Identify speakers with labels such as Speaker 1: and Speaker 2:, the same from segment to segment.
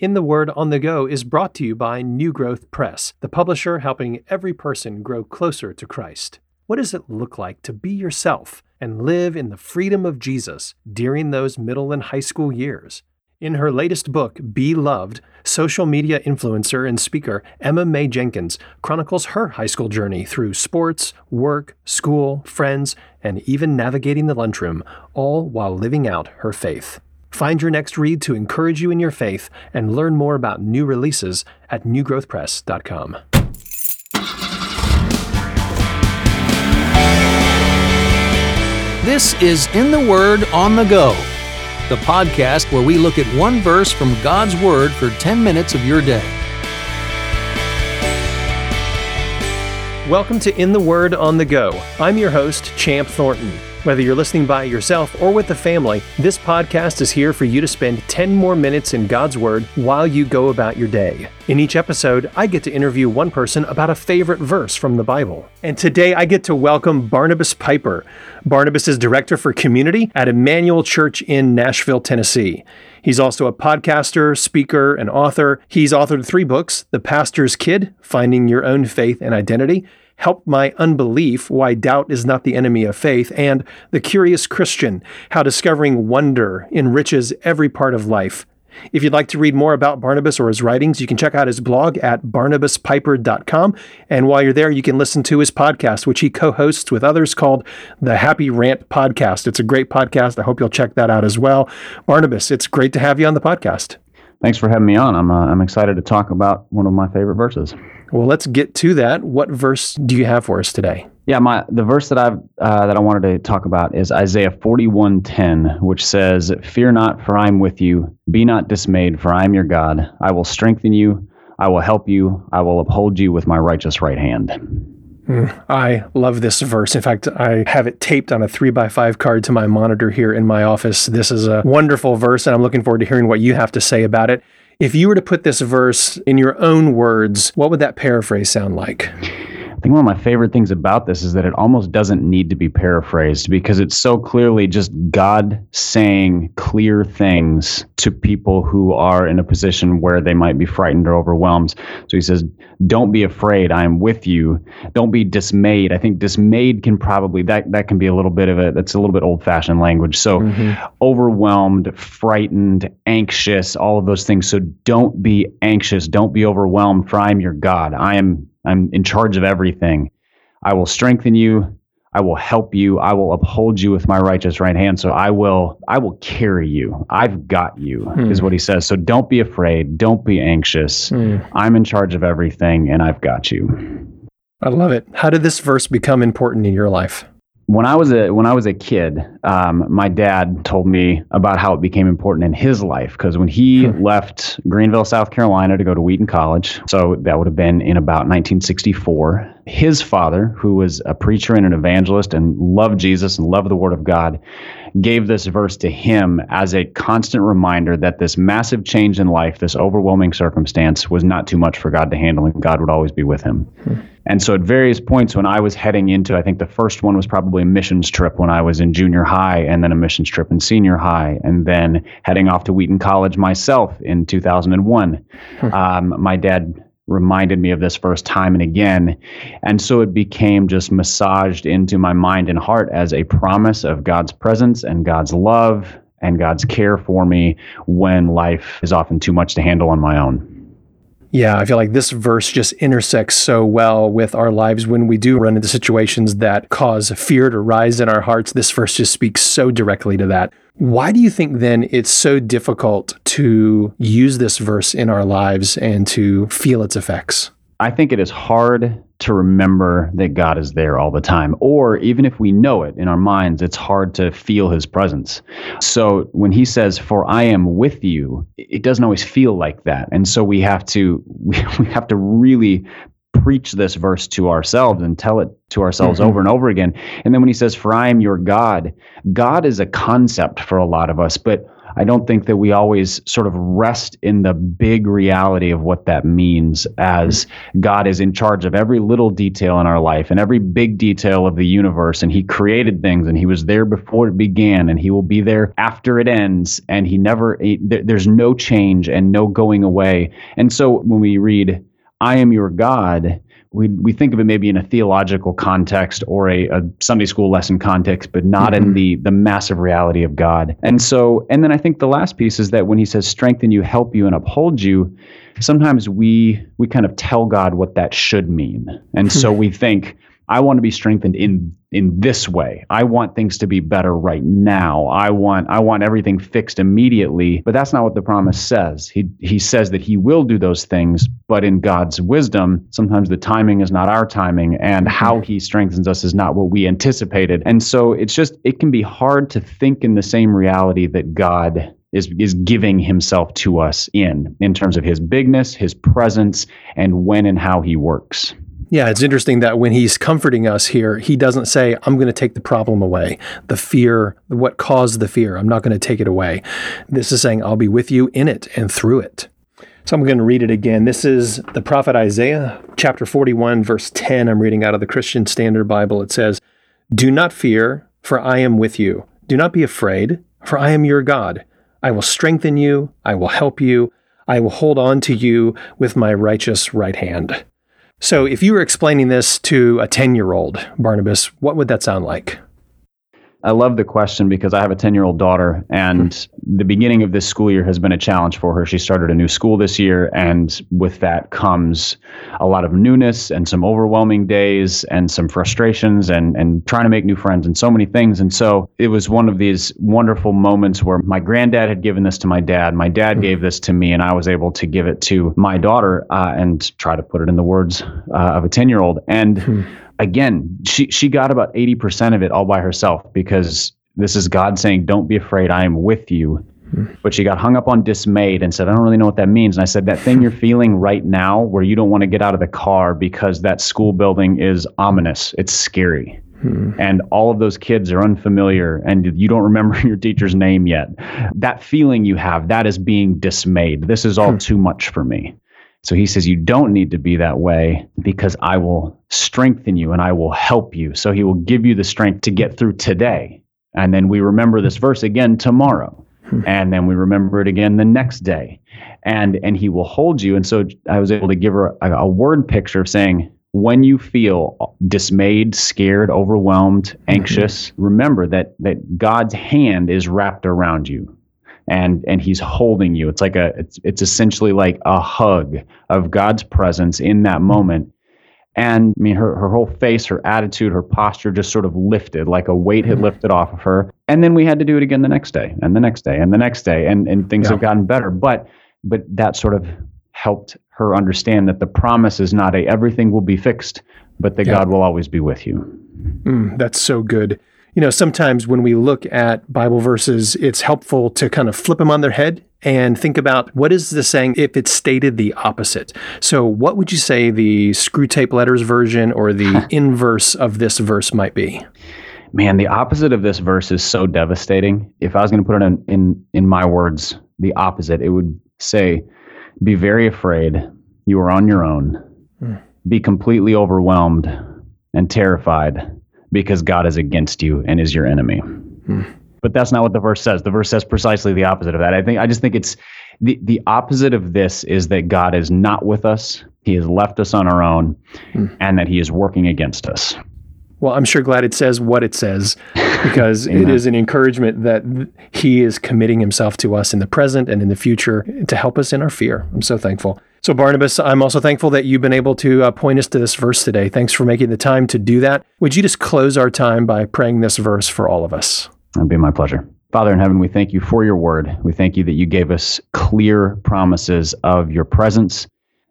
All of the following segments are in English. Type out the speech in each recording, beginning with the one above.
Speaker 1: In the Word on the Go is brought to you by New Growth Press, the publisher helping every person grow closer to Christ. What does it look like to be yourself and live in the freedom of Jesus during those middle and high school years? In her latest book, Be Loved, social media influencer and speaker Emma Mae Jenkins chronicles her high school journey through sports, work, school, friends, and even navigating the lunchroom, all while living out her faith. Find your next read to encourage you in your faith and learn more about new releases at newgrowthpress.com.
Speaker 2: This is In the Word on the Go, the podcast where we look at one verse from God's Word for 10 minutes of your day.
Speaker 1: Welcome to In the Word on the Go. I'm your host, Champ Thornton. Whether you're listening by yourself or with the family, this podcast is here for you to spend 10 more minutes in God's Word while you go about your day. In each episode, I get to interview one person about a favorite verse from the Bible. And today I get to welcome Barnabas Piper. Barnabas is Director for Community at Immanuel Church in Nashville, Tennessee. He's also a podcaster, speaker, and author. He's authored three books The Pastor's Kid, Finding Your Own Faith and Identity, Help My Unbelief Why Doubt is Not the Enemy of Faith, and The Curious Christian How Discovering Wonder Enriches Every Part of Life. If you'd like to read more about Barnabas or his writings, you can check out his blog at barnabaspiper.com. And while you're there, you can listen to his podcast, which he co hosts with others called the Happy Rant Podcast. It's a great podcast. I hope you'll check that out as well. Barnabas, it's great to have you on the podcast.
Speaker 3: Thanks for having me on. I'm, uh, I'm excited to talk about one of my favorite verses.
Speaker 1: Well, let's get to that. What verse do you have for us today?
Speaker 3: Yeah, my the verse that I've uh, that I wanted to talk about is Isaiah 41:10, which says, "Fear not, for I am with you. Be not dismayed, for I am your God. I will strengthen you. I will help you. I will uphold you with my righteous right hand."
Speaker 1: Mm, I love this verse. In fact, I have it taped on a three by five card to my monitor here in my office. This is a wonderful verse, and I'm looking forward to hearing what you have to say about it. If you were to put this verse in your own words, what would that paraphrase sound like?
Speaker 3: I think one of my favorite things about this is that it almost doesn't need to be paraphrased because it's so clearly just God saying clear things to people who are in a position where they might be frightened or overwhelmed. So he says, Don't be afraid, I am with you. Don't be dismayed. I think dismayed can probably that that can be a little bit of a that's a little bit old fashioned language. So mm-hmm. overwhelmed, frightened, anxious, all of those things. So don't be anxious, don't be overwhelmed, for I am your God. I am I'm in charge of everything. I will strengthen you. I will help you. I will uphold you with my righteous right hand. So I will I will carry you. I've got you hmm. is what he says. So don't be afraid. Don't be anxious. Hmm. I'm in charge of everything and I've got you.
Speaker 1: I love it. How did this verse become important in your life?
Speaker 3: When I was a when I was a kid, um, my dad told me about how it became important in his life because when he hmm. left Greenville, South Carolina, to go to Wheaton College, so that would have been in about 1964. His father, who was a preacher and an evangelist and loved Jesus and loved the Word of God, gave this verse to him as a constant reminder that this massive change in life, this overwhelming circumstance, was not too much for God to handle, and God would always be with him. Hmm. And so at various points when I was heading into, I think the first one was probably a missions trip when I was in junior high, and then a missions trip in senior high, and then heading off to Wheaton College myself in 2001. Hmm. Um, my dad reminded me of this first time and again. And so it became just massaged into my mind and heart as a promise of God's presence and God's love and God's care for me when life is often too much to handle on my own.
Speaker 1: Yeah, I feel like this verse just intersects so well with our lives when we do run into situations that cause fear to rise in our hearts. This verse just speaks so directly to that. Why do you think then it's so difficult to use this verse in our lives and to feel its effects?
Speaker 3: I think it is hard to remember that God is there all the time. Or even if we know it in our minds, it's hard to feel his presence. So when he says, For I am with you, it doesn't always feel like that. And so we have to we, we have to really preach this verse to ourselves and tell it to ourselves mm-hmm. over and over again. And then when he says, For I am your God, God is a concept for a lot of us, but I don't think that we always sort of rest in the big reality of what that means as God is in charge of every little detail in our life and every big detail of the universe. And He created things and He was there before it began and He will be there after it ends. And He never, he, there's no change and no going away. And so when we read, I am your God, we, we think of it maybe in a theological context or a, a Sunday school lesson context, but not mm-hmm. in the the massive reality of God. And so, and then I think the last piece is that when he says strengthen you, help you, and uphold you, sometimes we we kind of tell God what that should mean. And so we think, I want to be strengthened in in this way. I want things to be better right now. I want I want everything fixed immediately. But that's not what the promise says. He he says that he will do those things, but in God's wisdom, sometimes the timing is not our timing and how he strengthens us is not what we anticipated. And so it's just it can be hard to think in the same reality that God is is giving himself to us in in terms of his bigness, his presence and when and how he works.
Speaker 1: Yeah, it's interesting that when he's comforting us here, he doesn't say, I'm going to take the problem away, the fear, what caused the fear. I'm not going to take it away. This is saying, I'll be with you in it and through it. So I'm going to read it again. This is the prophet Isaiah, chapter 41, verse 10. I'm reading out of the Christian Standard Bible. It says, Do not fear, for I am with you. Do not be afraid, for I am your God. I will strengthen you. I will help you. I will hold on to you with my righteous right hand. So, if you were explaining this to a 10 year old, Barnabas, what would that sound like?
Speaker 3: I love the question because I have a 10 year old daughter, and the beginning of this school year has been a challenge for her. She started a new school this year, and with that comes a lot of newness and some overwhelming days and some frustrations and, and trying to make new friends and so many things. And so it was one of these wonderful moments where my granddad had given this to my dad, my dad mm-hmm. gave this to me, and I was able to give it to my daughter uh, and try to put it in the words uh, of a 10 year old. And mm-hmm again, she she got about 80% of it all by herself because this is God saying, Don't be afraid, I am with you. But she got hung up on dismayed and said, I don't really know what that means. And I said, That thing you're feeling right now where you don't want to get out of the car because that school building is ominous, it's scary. Hmm. And all of those kids are unfamiliar and you don't remember your teacher's name yet. That feeling you have, that is being dismayed. This is all hmm. too much for me. So he says, You don't need to be that way because I will strengthen you and I will help you. So he will give you the strength to get through today. And then we remember this verse again tomorrow. Hmm. And then we remember it again the next day. And and he will hold you. And so I was able to give her a, a word picture of saying, when you feel dismayed, scared, overwhelmed, mm-hmm. anxious, mm-hmm. remember that that God's hand is wrapped around you and and he's holding you it's like a it's it's essentially like a hug of god's presence in that moment and i mean her, her whole face her attitude her posture just sort of lifted like a weight had mm-hmm. lifted off of her and then we had to do it again the next day and the next day and the next day and and things yeah. have gotten better but but that sort of helped her understand that the promise is not a everything will be fixed but that yeah. god will always be with you
Speaker 1: mm, that's so good you know, sometimes when we look at Bible verses, it's helpful to kind of flip them on their head and think about what is this saying if it's stated the opposite. So, what would you say the Screwtape Letters version or the inverse of this verse might be?
Speaker 3: Man, the opposite of this verse is so devastating. If I was going to put it in, in in my words, the opposite, it would say, "Be very afraid. You are on your own. Mm. Be completely overwhelmed and terrified." Because God is against you and is your enemy. Hmm. But that's not what the verse says. The verse says precisely the opposite of that. I think I just think it's the the opposite of this is that God is not with us. He has left us on our own hmm. and that he is working against us.
Speaker 1: Well, I'm sure glad it says what it says because it is an encouragement that he is committing himself to us in the present and in the future to help us in our fear. I'm so thankful. So, Barnabas, I'm also thankful that you've been able to uh, point us to this verse today. Thanks for making the time to do that. Would you just close our time by praying this verse for all of us?
Speaker 3: It'd be my pleasure. Father in heaven, we thank you for your word. We thank you that you gave us clear promises of your presence.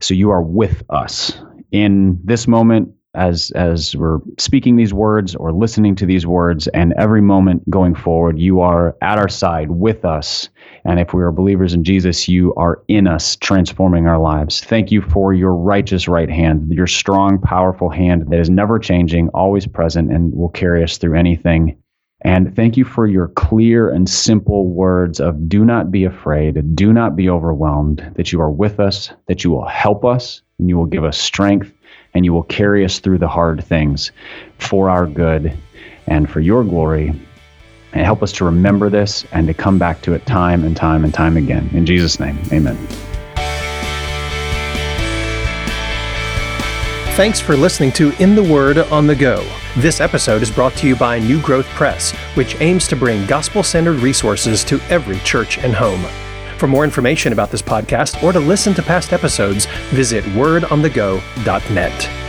Speaker 3: So you are with us in this moment as as we're speaking these words or listening to these words and every moment going forward you are at our side with us. And if we are believers in Jesus you are in us transforming our lives. Thank you for your righteous right hand your strong powerful hand that is never changing always present and will carry us through anything. And thank you for your clear and simple words of do not be afraid, do not be overwhelmed, that you are with us, that you will help us, and you will give us strength, and you will carry us through the hard things for our good and for your glory. And help us to remember this and to come back to it time and time and time again. In Jesus' name, amen.
Speaker 1: Thanks for listening to In the Word on the Go. This episode is brought to you by New Growth Press, which aims to bring gospel centered resources to every church and home. For more information about this podcast or to listen to past episodes, visit wordonthego.net.